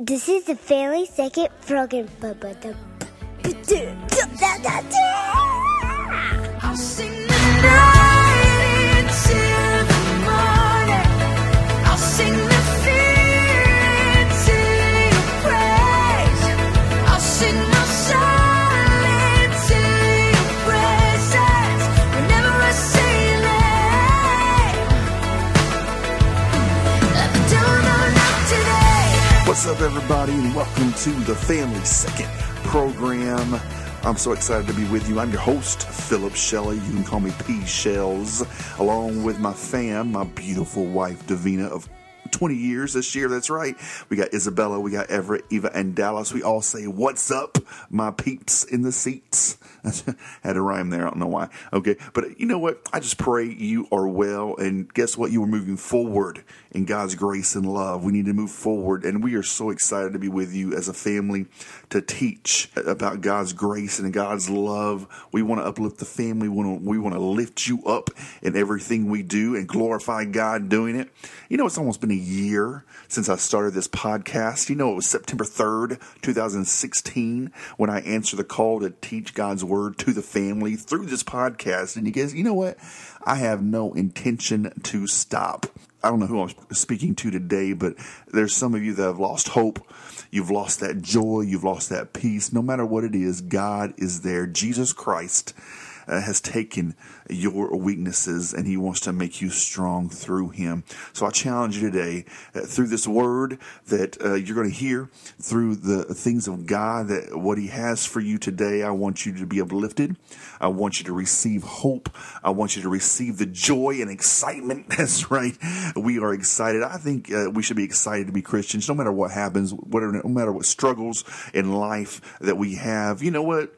This is the Family Second program. Up, everybody, and welcome to the Family Second program. I'm so excited to be with you. I'm your host, Philip Shelley. You can call me P Shells, along with my fam, my beautiful wife, Davina, of 20 years this year. That's right. We got Isabella, we got Everett, Eva, and Dallas. We all say, What's up, my peeps in the seats? Had a rhyme there. I don't know why. Okay. But you know what? I just pray you are well. And guess what? You are moving forward in God's grace and love. We need to move forward. And we are so excited to be with you as a family to teach about God's grace and God's love. We want to uplift the family. We want to, we want to lift you up in everything we do and glorify God doing it. You know, it's almost been a year since I started this podcast. You know, it was September 3rd, 2016, when I answered the call to teach God's word to the family through this podcast. And you guys, you know what? I have no intention to stop. I don't know who I'm speaking to today, but there's some of you that have lost hope. You've lost that joy. You've lost that peace. No matter what it is, God is there. Jesus Christ uh, has taken your weaknesses and he wants to make you strong through him. So I challenge you today uh, through this word that uh, you're going to hear through the things of God that what he has for you today. I want you to be uplifted. I want you to receive hope. I want you to receive the joy and excitement. That's right. We are excited. I think uh, we should be excited to be Christians no matter what happens, whatever, no matter what struggles in life that we have. You know what?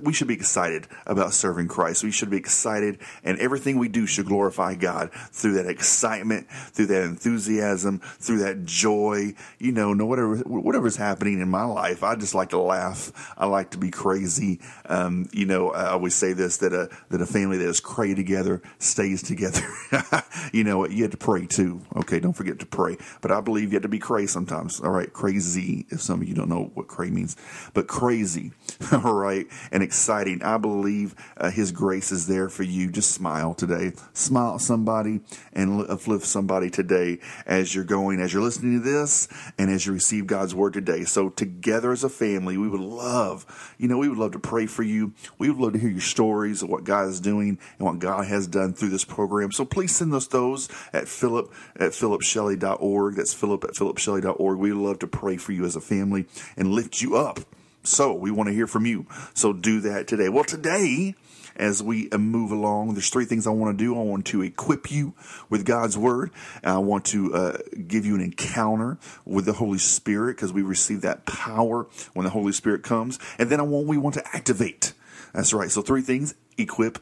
We should be excited about serving Christ. We should be excited, and everything we do should glorify God through that excitement, through that enthusiasm, through that joy. You know, no whatever whatever's happening in my life, I just like to laugh. I like to be crazy. Um, you know, I always say this that a that a family that is cray together stays together. you know, you have to pray too. Okay, don't forget to pray. But I believe you have to be cray sometimes. All right, crazy. If some of you don't know what cray means, but crazy. All right and exciting. I believe uh, His grace is there for you. Just smile today. Smile at somebody and uplift somebody today as you're going, as you're listening to this, and as you receive God's word today. So together as a family, we would love, you know, we would love to pray for you. We would love to hear your stories of what God is doing and what God has done through this program. So please send us those at philip at philipshelley.org. That's philip at philipshelley.org. We love to pray for you as a family and lift you up. So we want to hear from you. So do that today. Well, today, as we move along, there's three things I want to do. I want to equip you with God's word. I want to uh, give you an encounter with the Holy Spirit because we receive that power when the Holy Spirit comes. And then I want we want to activate. That's right. So three things: equip,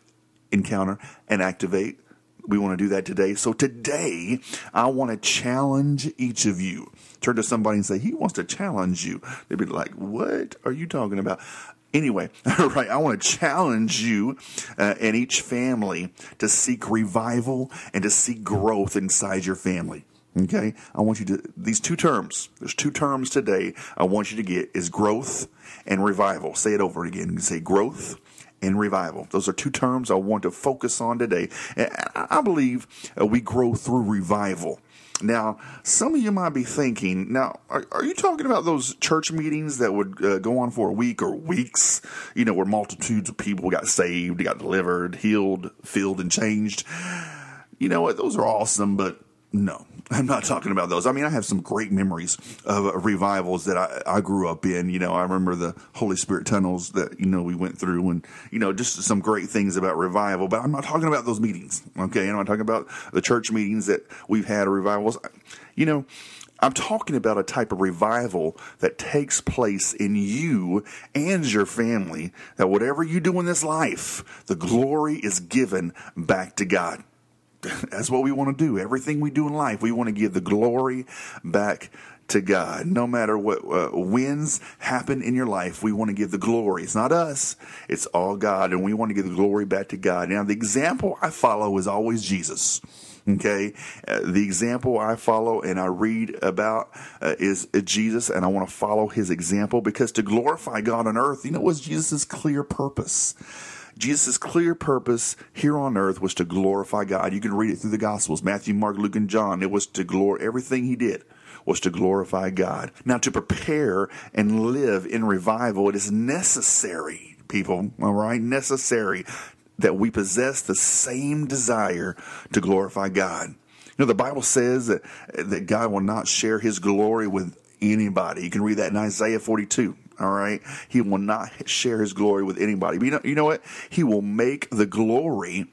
encounter, and activate. We want to do that today. So today, I want to challenge each of you. Turn to somebody and say, He wants to challenge you. They'd be like, What are you talking about? Anyway, all right, I want to challenge you uh, and each family to seek revival and to seek growth inside your family. Okay, I want you to these two terms. There's two terms today. I want you to get is growth and revival. Say it over again. You say growth and revival. Those are two terms I want to focus on today. And I believe uh, we grow through revival. Now, some of you might be thinking, now, are, are you talking about those church meetings that would uh, go on for a week or weeks, you know, where multitudes of people got saved, got delivered, healed, filled, and changed? You know what? Those are awesome, but no, I'm not talking about those. I mean, I have some great memories of uh, revivals that I, I grew up in. You know, I remember the Holy Spirit tunnels that, you know, we went through and, you know, just some great things about revival. But I'm not talking about those meetings. Okay. I'm not talking about the church meetings that we've had revivals. You know, I'm talking about a type of revival that takes place in you and your family, that whatever you do in this life, the glory is given back to God. That's what we want to do. Everything we do in life, we want to give the glory back to God. No matter what uh, wins happen in your life, we want to give the glory. It's not us, it's all God, and we want to give the glory back to God. Now, the example I follow is always Jesus. Okay, uh, the example I follow and I read about uh, is Jesus, and I want to follow his example because to glorify God on earth, you know, was Jesus' clear purpose. Jesus' clear purpose here on earth was to glorify God. You can read it through the Gospels Matthew, Mark, Luke, and John. It was to glorify everything he did was to glorify God. Now, to prepare and live in revival, it is necessary, people, all right, necessary that we possess the same desire to glorify God. You know, the Bible says that, that God will not share his glory with anybody. You can read that in Isaiah 42. All right. He will not share his glory with anybody. But you know, you know what? He will make the glory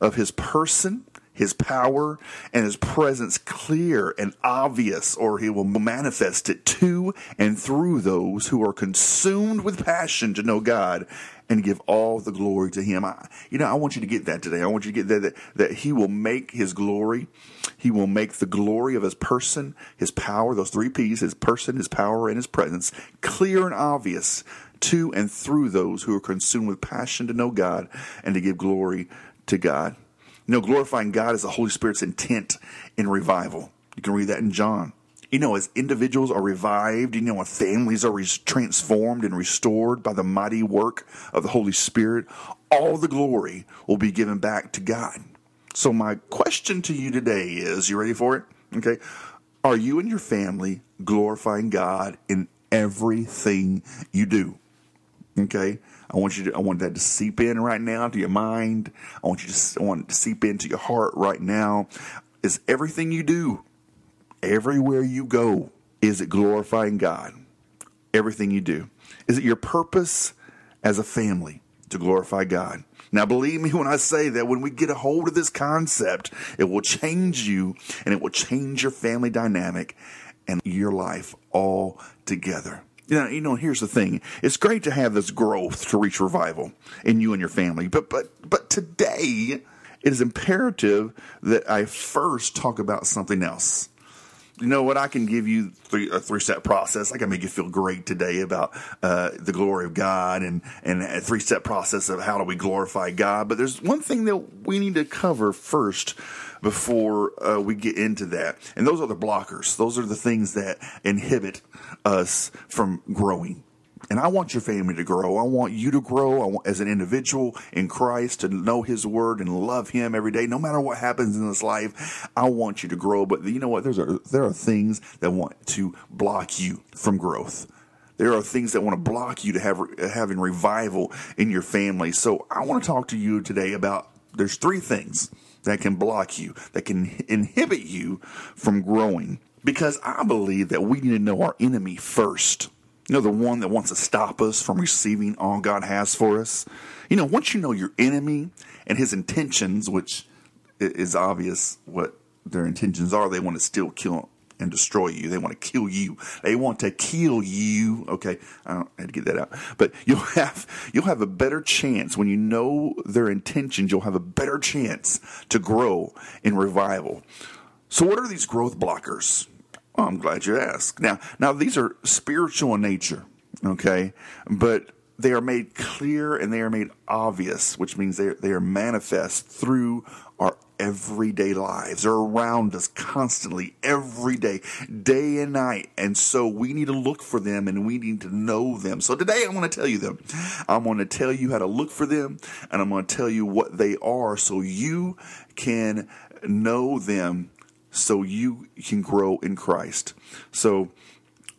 of his person, his power, and his presence clear and obvious, or he will manifest it to and through those who are consumed with passion to know God and give all the glory to him. I, you know, I want you to get that today. I want you to get that, that, that he will make his glory. He will make the glory of his person, his power, those three P's, his person, his power, and his presence, clear and obvious to and through those who are consumed with passion to know God and to give glory to God. You know, glorifying God is the Holy Spirit's intent in revival. You can read that in John. You know, as individuals are revived, you know, as families are re- transformed and restored by the mighty work of the Holy Spirit, all the glory will be given back to God. So, my question to you today is you ready for it? Okay. Are you and your family glorifying God in everything you do? Okay. I want you to, I want that to seep in right now to your mind. I want you to, I want it to seep into your heart right now. Is everything you do, everywhere you go, is it glorifying God? Everything you do. Is it your purpose as a family to glorify God? Now, believe me when I say that when we get a hold of this concept, it will change you and it will change your family dynamic and your life all together. You know, you know, here's the thing. It's great to have this growth to reach revival in you and your family. But but but today it is imperative that I first talk about something else. You know what? I can give you three, a three step process. I can make you feel great today about uh, the glory of God and, and a three step process of how do we glorify God. But there's one thing that we need to cover first before uh, we get into that. And those are the blockers. Those are the things that inhibit us from growing. And I want your family to grow. I want you to grow. I want, as an individual in Christ to know His Word and love Him every day, no matter what happens in this life. I want you to grow. But you know what? There's a, there are things that want to block you from growth. There are things that want to block you to have having revival in your family. So I want to talk to you today about there's three things that can block you, that can inhibit you from growing. Because I believe that we need to know our enemy first. You know, the one that wants to stop us from receiving all God has for us. You know, once you know your enemy and his intentions, which is obvious what their intentions are, they want to steal, kill, and destroy you. They want to kill you. They want to kill you. Okay, I had to get that out. But you'll have you'll have a better chance when you know their intentions. You'll have a better chance to grow in revival. So, what are these growth blockers? Well, I'm glad you asked. Now, now these are spiritual in nature, okay, but they are made clear and they are made obvious, which means they they are manifest through our everyday lives. They're around us constantly, every day, day and night, and so we need to look for them and we need to know them. So today, I want to tell you them. I'm going to tell you how to look for them, and I'm going to tell you what they are, so you can know them so you can grow in Christ. So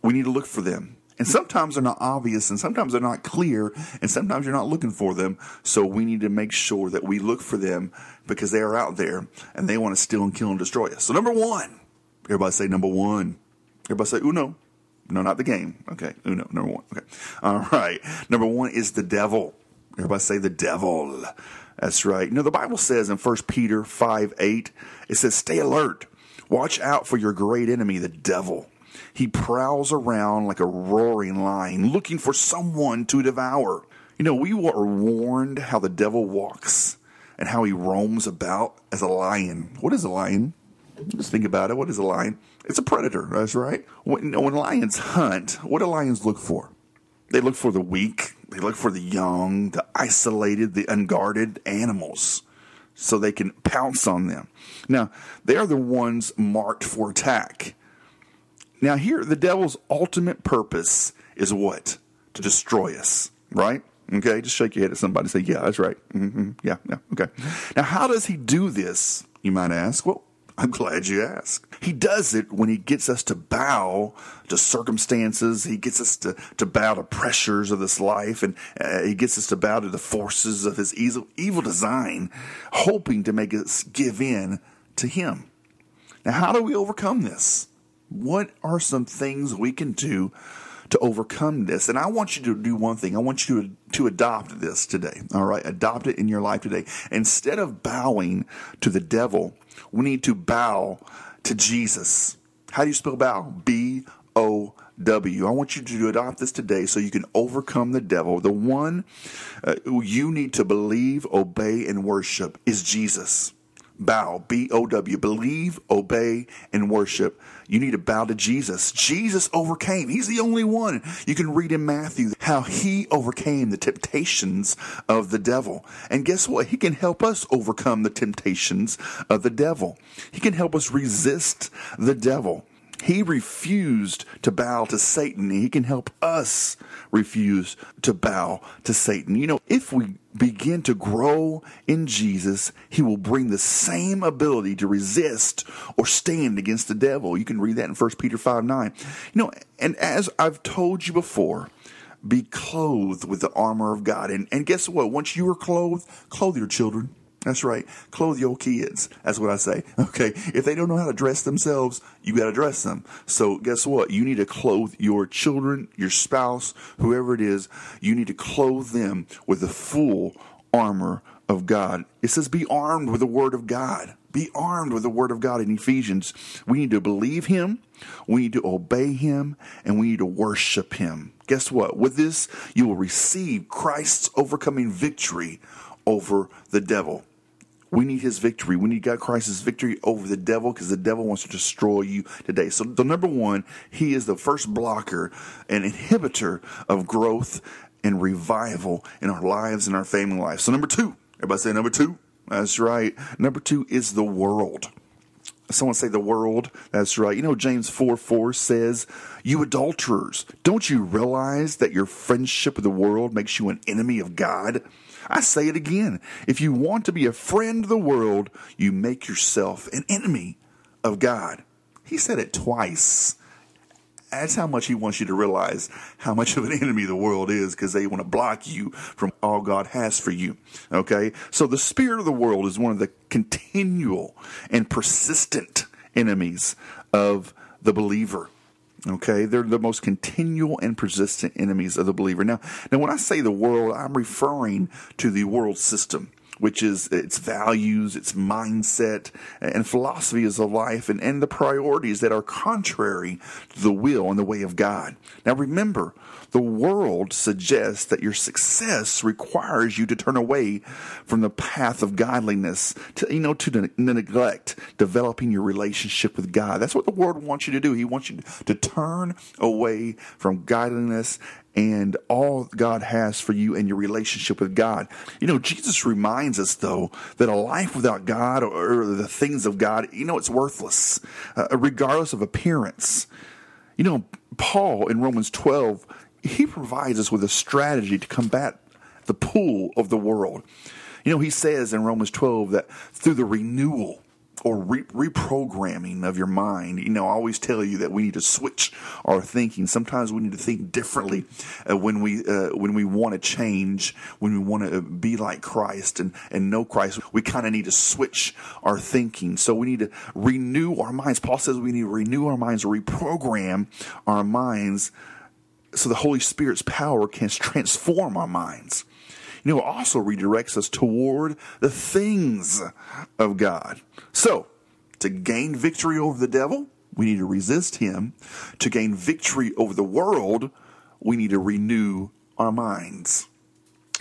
we need to look for them. And sometimes they're not obvious, and sometimes they're not clear, and sometimes you're not looking for them. So we need to make sure that we look for them because they are out there and they want to steal and kill and destroy us. So, number one, everybody say number one. Everybody say uno. No, not the game. Okay, uno, number one. Okay. All right. Number one is the devil. Everybody say the devil. That's right. You know, the Bible says in 1 Peter 5 8, it says, stay alert. Watch out for your great enemy, the devil. He prowls around like a roaring lion, looking for someone to devour. You know, we are warned how the devil walks and how he roams about as a lion. What is a lion? Just think about it. What is a lion? It's a predator. That's right. When, when lions hunt, what do lions look for? They look for the weak. They look for the young, the isolated, the unguarded animals. So they can pounce on them. Now, they are the ones marked for attack. Now, here, the devil's ultimate purpose is what? To destroy us, right? Okay, just shake your head at somebody and say, Yeah, that's right. hmm Yeah, yeah, okay. Now, how does he do this, you might ask? Well, I'm glad you asked. He does it when he gets us to bow to circumstances. He gets us to, to bow to pressures of this life, and uh, he gets us to bow to the forces of his evil, evil design, hoping to make us give in to him. Now, how do we overcome this? What are some things we can do to overcome this? And I want you to do one thing. I want you to, to adopt this today. All right. Adopt it in your life today. Instead of bowing to the devil, we need to bow to Jesus. How do you spell bow? B O W. I want you to adopt this today so you can overcome the devil. The one uh, you need to believe, obey, and worship is Jesus bow, B O W, believe, obey, and worship. You need to bow to Jesus. Jesus overcame. He's the only one. You can read in Matthew how he overcame the temptations of the devil. And guess what? He can help us overcome the temptations of the devil. He can help us resist the devil. He refused to bow to Satan. He can help us refuse to bow to Satan. You know, if we begin to grow in Jesus, he will bring the same ability to resist or stand against the devil. You can read that in 1 Peter 5 9. You know, and as I've told you before, be clothed with the armor of God. And, and guess what? Once you are clothed, clothe your children. That's right. Clothe your kids. That's what I say. Okay. If they don't know how to dress themselves, you got to dress them. So guess what? You need to clothe your children, your spouse, whoever it is. You need to clothe them with the full armor of God. It says be armed with the word of God. Be armed with the word of God in Ephesians. We need to believe him. We need to obey him and we need to worship him. Guess what? With this, you will receive Christ's overcoming victory over the devil. We need his victory. We need God Christ's victory over the devil because the devil wants to destroy you today. So, the number one, he is the first blocker and inhibitor of growth and revival in our lives and our family life. So, number two, everybody say number two. That's right. Number two is the world. Someone say the world. That's right. You know, James 4 4 says, You adulterers, don't you realize that your friendship with the world makes you an enemy of God? I say it again. If you want to be a friend of the world, you make yourself an enemy of God. He said it twice. That's how much he wants you to realize how much of an enemy the world is because they want to block you from all God has for you. Okay? So the spirit of the world is one of the continual and persistent enemies of the believer. Okay, they're the most continual and persistent enemies of the believer. Now, now when I say the world, I'm referring to the world system, which is its values, its mindset, and philosophy philosophies of life, and, and the priorities that are contrary to the will and the way of God. Now, remember, the world suggests that your success requires you to turn away from the path of godliness, to you know, to neglect developing your relationship with God. That's what the world wants you to do. He wants you to turn away from godliness and all God has for you and your relationship with God. You know, Jesus reminds us, though, that a life without God or, or the things of God, you know, it's worthless, uh, regardless of appearance. You know, Paul in Romans 12, he provides us with a strategy to combat the pull of the world. You know, he says in Romans 12 that through the renewal or re- reprogramming of your mind, you know, I always tell you that we need to switch our thinking. Sometimes we need to think differently uh, when we uh, when we want to change, when we want to be like Christ and and know Christ. We kind of need to switch our thinking. So we need to renew our minds. Paul says we need to renew our minds, reprogram our minds so the Holy Spirit's power can transform our minds. Know, it also redirects us toward the things of God. So, to gain victory over the devil, we need to resist him. To gain victory over the world, we need to renew our minds.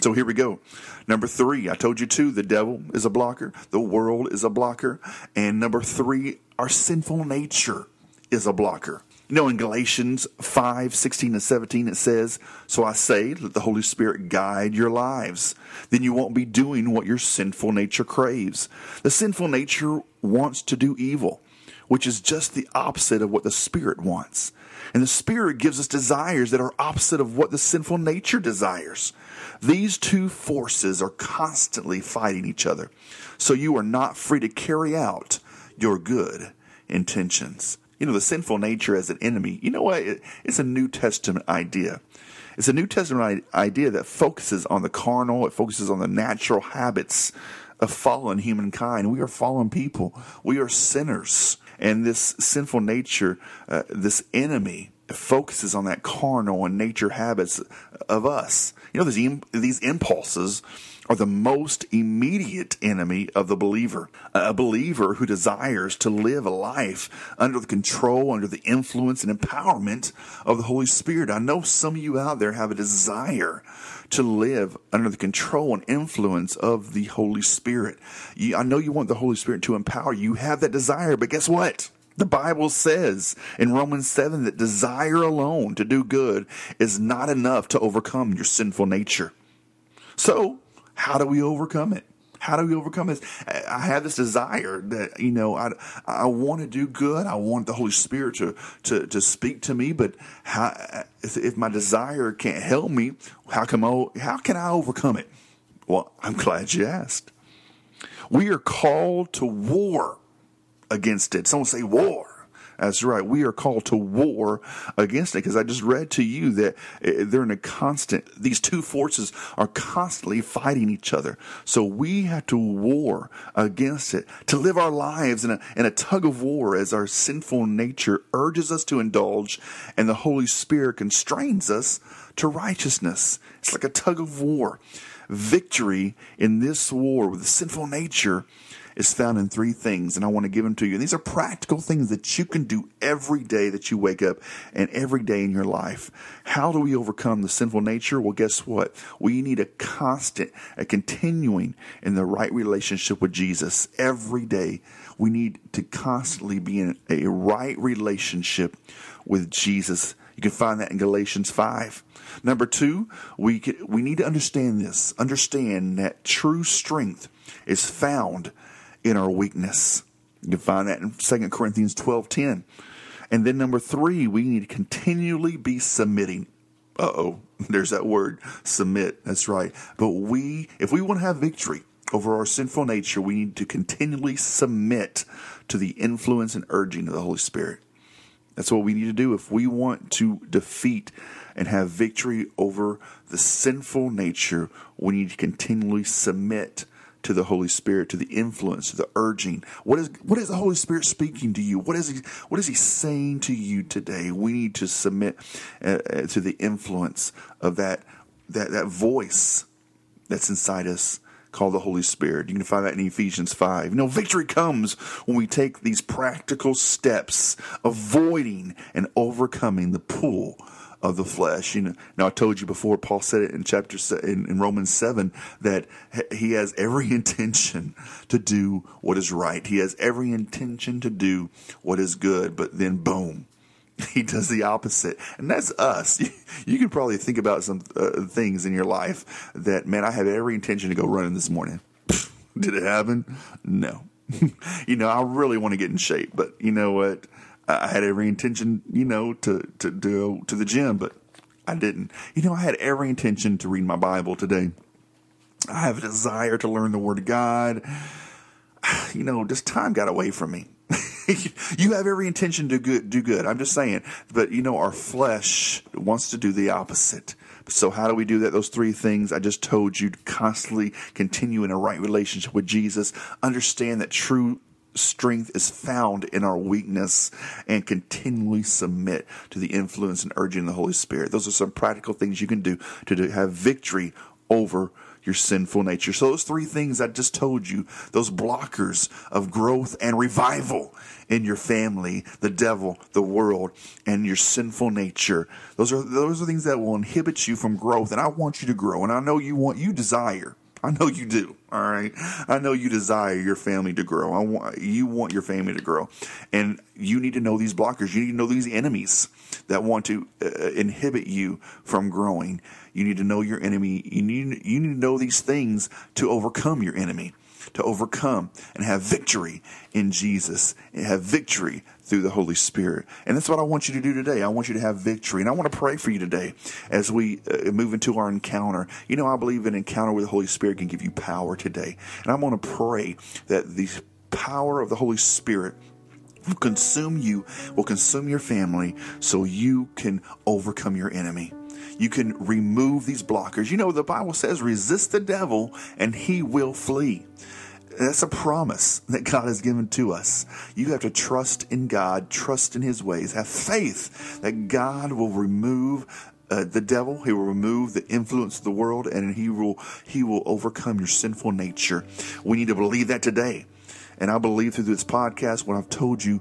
So here we go. Number three, I told you two, the devil is a blocker, the world is a blocker, and number three, our sinful nature is a blocker. You know, in Galatians 5 16 and 17, it says, So I say, let the Holy Spirit guide your lives. Then you won't be doing what your sinful nature craves. The sinful nature wants to do evil, which is just the opposite of what the Spirit wants. And the Spirit gives us desires that are opposite of what the sinful nature desires. These two forces are constantly fighting each other. So you are not free to carry out your good intentions. You know, the sinful nature as an enemy, you know what? It, it's a New Testament idea. It's a New Testament idea that focuses on the carnal, it focuses on the natural habits of fallen humankind. We are fallen people, we are sinners. And this sinful nature, uh, this enemy, focuses on that carnal and nature habits of us. You know, these, these impulses are the most immediate enemy of the believer. A believer who desires to live a life under the control, under the influence and empowerment of the Holy Spirit. I know some of you out there have a desire to live under the control and influence of the Holy Spirit. You, I know you want the Holy Spirit to empower you. You have that desire, but guess what? The Bible says in Romans 7 that desire alone to do good is not enough to overcome your sinful nature. So, how do we overcome it? How do we overcome this? I have this desire that you know I I want to do good. I want the Holy Spirit to to to speak to me. But how if my desire can't help me? How come how can I overcome it? Well, I'm glad you asked. We are called to war against it. Someone say war. That's right. We are called to war against it because I just read to you that eh, they're in a constant, these two forces are constantly fighting each other. So we have to war against it to live our lives in a, in a tug of war as our sinful nature urges us to indulge and the Holy Spirit constrains us to righteousness. It's like a tug of war. Victory in this war with the sinful nature is found in three things, and I want to give them to you. And these are practical things that you can do every day that you wake up and every day in your life. How do we overcome the sinful nature? Well, guess what? We need a constant, a continuing in the right relationship with Jesus every day. We need to constantly be in a right relationship with Jesus. You can find that in Galatians 5. Number two, we, we need to understand this. Understand that true strength is found in our weakness. You can find that in 2 Corinthians 12:10. And then number 3, we need to continually be submitting. Uh-oh, there's that word, submit. That's right. But we if we want to have victory over our sinful nature, we need to continually submit to the influence and urging of the Holy Spirit. That's what we need to do if we want to defeat and have victory over the sinful nature. We need to continually submit to the Holy Spirit, to the influence, to the urging. What is what is the Holy Spirit speaking to you? What is he what is he saying to you today? We need to submit uh, uh, to the influence of that that that voice that's inside us called the Holy Spirit. You can find that in Ephesians 5. You know, victory comes when we take these practical steps, avoiding and overcoming the pull of the flesh. You know, now I told you before, Paul said it in chapter in, in Romans seven that he has every intention to do what is right. He has every intention to do what is good, but then boom, he does the opposite. And that's us. You, can probably think about some uh, things in your life that man i had every intention to go running this morning. Did it happen? No. You know i really want to get in shape but you know what I had every intention, you know, to, to go to the gym, but I didn't. You know, I had every intention to read my Bible today. I have a desire to learn the Word of God. You know, just time got away from me. you have every intention to good, do good. I'm just saying. But, you know, our flesh wants to do the opposite. So how do we do that? Those three things I just told you to constantly continue in a right relationship with Jesus. Understand that true strength is found in our weakness and continually submit to the influence and urging of the Holy Spirit. Those are some practical things you can do to do, have victory over your sinful nature. So those three things I just told you, those blockers of growth and revival in your family, the devil, the world, and your sinful nature. Those are those are things that will inhibit you from growth. And I want you to grow. And I know you want you desire I know you do. All right. I know you desire your family to grow. I want you want your family to grow, and you need to know these blockers. You need to know these enemies that want to uh, inhibit you from growing. You need to know your enemy. You need you need to know these things to overcome your enemy, to overcome and have victory in Jesus and have victory through the Holy Spirit. And that's what I want you to do today. I want you to have victory. And I want to pray for you today as we uh, move into our encounter. You know, I believe an encounter with the Holy Spirit can give you power today. And I want to pray that the power of the Holy Spirit will consume you, will consume your family, so you can overcome your enemy. You can remove these blockers. You know, the Bible says, resist the devil and he will flee. That's a promise that God has given to us. You have to trust in God, trust in his ways, have faith that God will remove uh, the devil. He will remove the influence of the world, and he will he will overcome your sinful nature. We need to believe that today. And I believe through this podcast, what I've told you,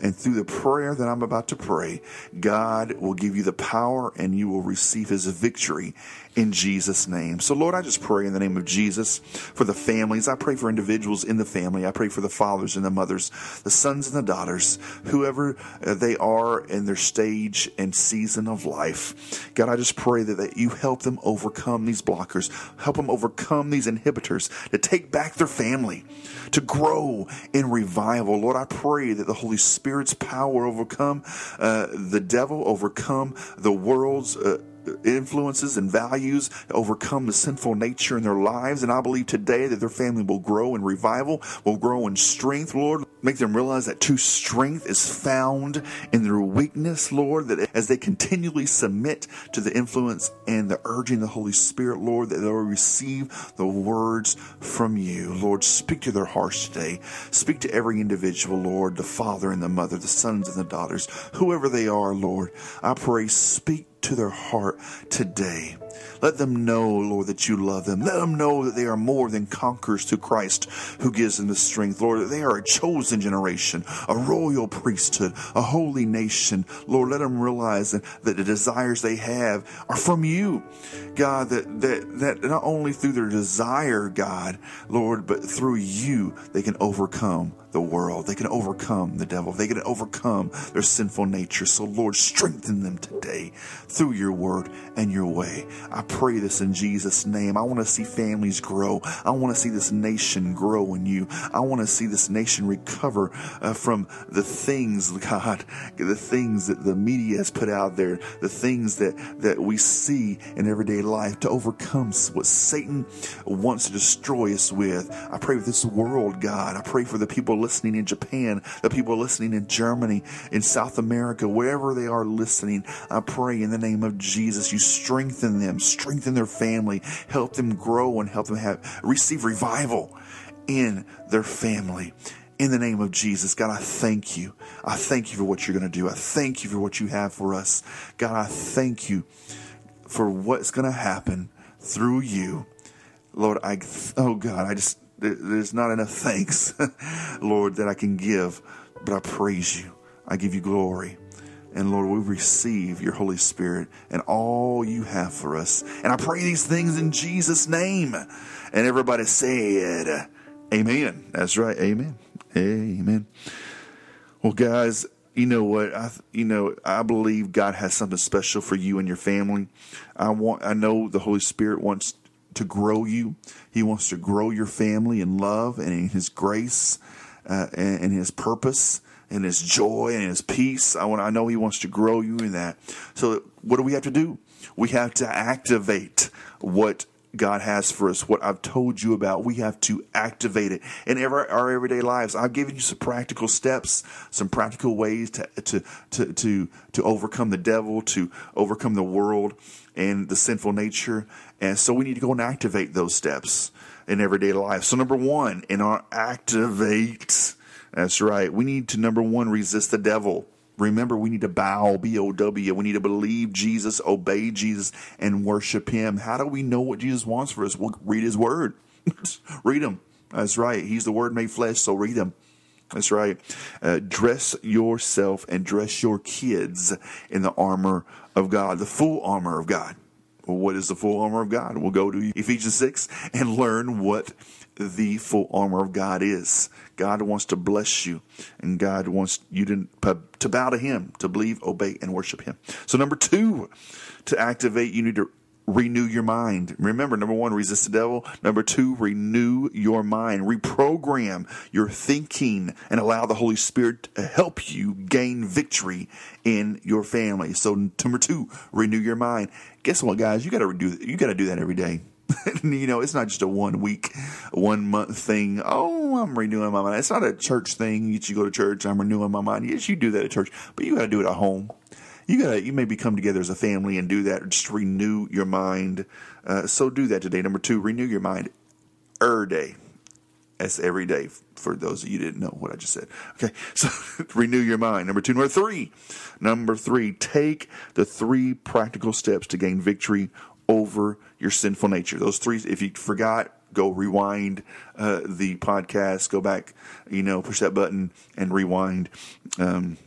and through the prayer that I'm about to pray, God will give you the power and you will receive his victory in Jesus' name. So, Lord, I just pray in the name of Jesus for the families. I pray for individuals in the family. I pray for the fathers and the mothers, the sons and the daughters, whoever they are in their stage and season of life. God, I just pray that, that you help them overcome these blockers, help them overcome these inhibitors, to take back their family, to grow in revival. Lord, I pray that the Holy Spirit's power overcome uh, the devil, overcome the world's. Uh, influences and values overcome the sinful nature in their lives. And I believe today that their family will grow in revival, will grow in strength, Lord. Make them realize that true strength is found in their weakness, Lord, that as they continually submit to the influence and the urging of the Holy Spirit, Lord, that they'll receive the words from you. Lord, speak to their hearts today. Speak to every individual, Lord, the father and the mother, the sons and the daughters, whoever they are, Lord. I pray, speak to their heart today. Let them know, Lord, that you love them. Let them know that they are more than conquerors through Christ who gives them the strength. Lord, that they are a chosen generation, a royal priesthood, a holy nation. Lord, let them realize that, that the desires they have are from you. God, that, that, that not only through their desire, God, Lord, but through you, they can overcome the world. They can overcome the devil. They can overcome their sinful nature. So, Lord, strengthen them today through your word and your way. I pray this in Jesus' name. I want to see families grow. I want to see this nation grow in you. I want to see this nation recover uh, from the things, God, the things that the media has put out there, the things that, that we see in everyday life to overcome what Satan wants to destroy us with. I pray for this world, God. I pray for the people listening in Japan, the people listening in Germany, in South America, wherever they are listening. I pray in the name of Jesus, you strengthen them, strengthen their family, help them grow and help them have receive revival in their family. In the name of Jesus, God, I thank you. I thank you for what you're going to do. I thank you for what you have for us. God, I thank you for what's going to happen through you. Lord, I, oh God, I just, there's not enough thanks, Lord, that I can give, but I praise you. I give you glory. And Lord, we receive your Holy Spirit and all you have for us. And I pray these things in Jesus' name. And everybody said, Amen. That's right. Amen. Amen. Well, guys, you know what? I you know I believe God has something special for you and your family. I want. I know the Holy Spirit wants to grow you. He wants to grow your family in love and in His grace uh, and, and His purpose and His joy and His peace. I want. I know He wants to grow you in that. So what do we have to do? We have to activate what God has for us, what I've told you about, we have to activate it in ever, our everyday lives. I've given you some practical steps, some practical ways to, to, to, to, to overcome the devil, to overcome the world and the sinful nature. And so we need to go and activate those steps in everyday life. So number one, in our activate, that's right. We need to number one, resist the devil. Remember, we need to bow, B O W. We need to believe Jesus, obey Jesus, and worship Him. How do we know what Jesus wants for us? Well, read His Word. read Him. That's right. He's the Word made flesh, so read Him. That's right. Uh, dress yourself and dress your kids in the armor of God, the full armor of God. What is the full armor of God? We'll go to Ephesians 6 and learn what the full armor of God is. God wants to bless you, and God wants you to, to bow to Him, to believe, obey, and worship Him. So, number two, to activate, you need to renew your mind. Remember, number one, resist the devil. Number two, renew your mind. Reprogram your thinking and allow the Holy Spirit to help you gain victory in your family. So, number two, renew your mind. Guess what, guys? You got to do you got to do that every day. you know, it's not just a one week, one month thing. Oh, I'm renewing my mind. It's not a church thing. You go to church. I'm renewing my mind. Yes, you do that at church, but you got to do it at home you gotta you maybe come together as a family and do that just renew your mind. Uh, so do that today. Number two renew your mind er day. That's every day for those of you didn't know what i just said. Okay so renew your mind. Number two number three. Number three take the three practical steps to gain victory over your sinful nature. Those three if you forgot go rewind uh, the podcast. Go back you know push that button and rewind. Um,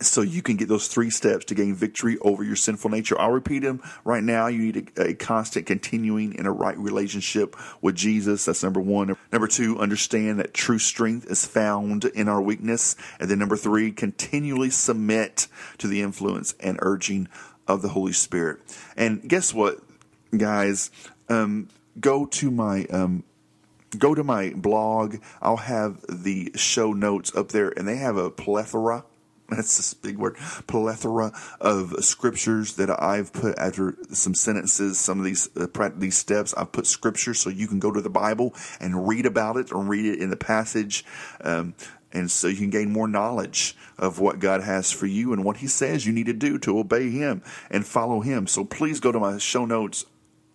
so you can get those three steps to gain victory over your sinful nature. I'll repeat them right now. You need a, a, constant continuing in a right relationship with Jesus. That's number one. Number two, understand that true strength is found in our weakness. And then number three, continually submit to the influence and urging of the Holy Spirit. And guess what, guys? Um, go to my um, go to my blog. I'll have the show notes up there, and they have a plethora that's this big word, plethora of scriptures that I've put after some sentences, some of these uh, these steps. I've put scripture so you can go to the Bible and read about it or read it in the passage. Um, and so you can gain more knowledge of what God has for you and what He says you need to do to obey Him and follow Him. So please go to my show notes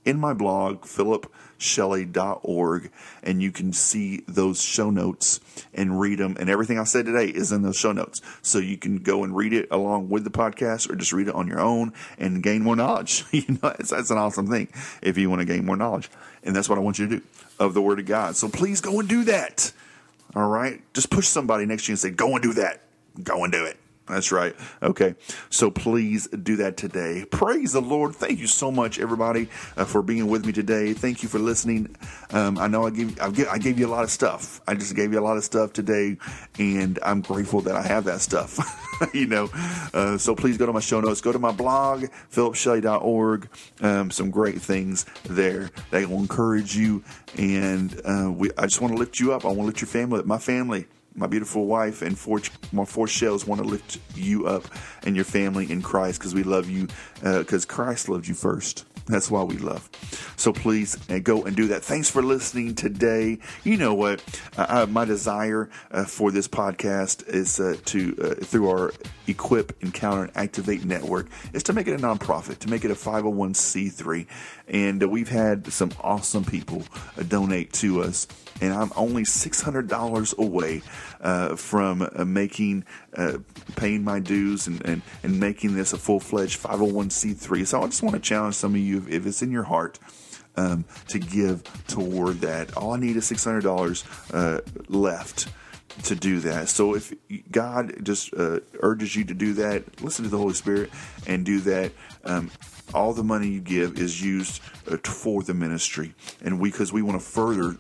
in my blog, philipshelley.org, and you can see those show notes and read them. And everything I said today is in those show notes. So you can go and read it along with the podcast or just read it on your own and gain more knowledge. you know, that's an awesome thing if you want to gain more knowledge. And that's what I want you to do of the Word of God. So please go and do that. All right? Just push somebody next to you and say, go and do that. Go and do it. That's right. Okay. So please do that today. Praise the Lord. Thank you so much, everybody, uh, for being with me today. Thank you for listening. Um, I know I gave, I gave I gave you a lot of stuff. I just gave you a lot of stuff today, and I'm grateful that I have that stuff. you know. Uh, so please go to my show notes. Go to my blog, philipshelley.org. Um, some great things there that will encourage you. And uh, we, I just want to lift you up. I want to lift your family, my family my beautiful wife and four my four shells want to lift you up and your family in Christ because we love you because uh, Christ loved you first. That's why we love. So please uh, go and do that. Thanks for listening today. You know what? Uh, my desire uh, for this podcast is uh, to, uh, through our Equip, Encounter, and Activate network, is to make it a nonprofit, to make it a 501c3. And uh, we've had some awesome people donate to us. And I'm only $600 away from making, paying my dues and, and, and making this a full fledged 501c3. So I just want to challenge some of you you, if it's in your heart, um, to give toward that. All I need is six hundred dollars uh, left to do that. So if God just uh, urges you to do that, listen to the Holy Spirit and do that. Um, all the money you give is used uh, for the ministry, and we because we want to further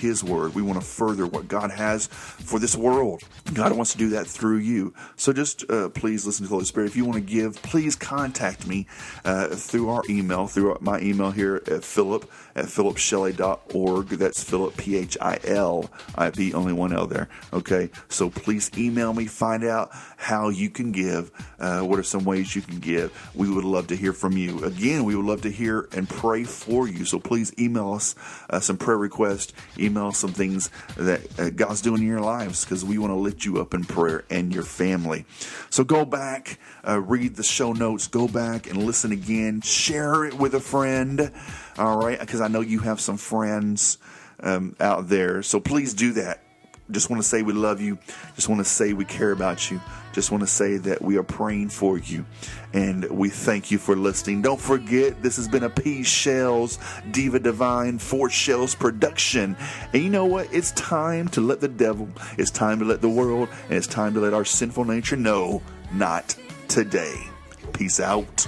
his word. We want to further what God has for this world. God wants to do that through you. So just uh, please listen to the Holy Spirit. If you want to give, please contact me uh, through our email, through my email here at philip at philipshelley.org. That's Philip, P H I L I P, only one L there. Okay. So please email me, find out how you can give. Uh, what are some ways you can give? We would love to hear from you. Again, we would love to hear and pray for you. So please email us uh, some prayer requests email some things that uh, God's doing in your lives because we want to lift you up in prayer and your family. So go back, uh, read the show notes, go back and listen again, share it with a friend, all right? Because I know you have some friends um, out there. So please do that just want to say we love you. Just want to say we care about you. Just want to say that we are praying for you. And we thank you for listening. Don't forget, this has been a P Shells Diva Divine Four Shells production. And you know what? It's time to let the devil, it's time to let the world, and it's time to let our sinful nature know not today. Peace out.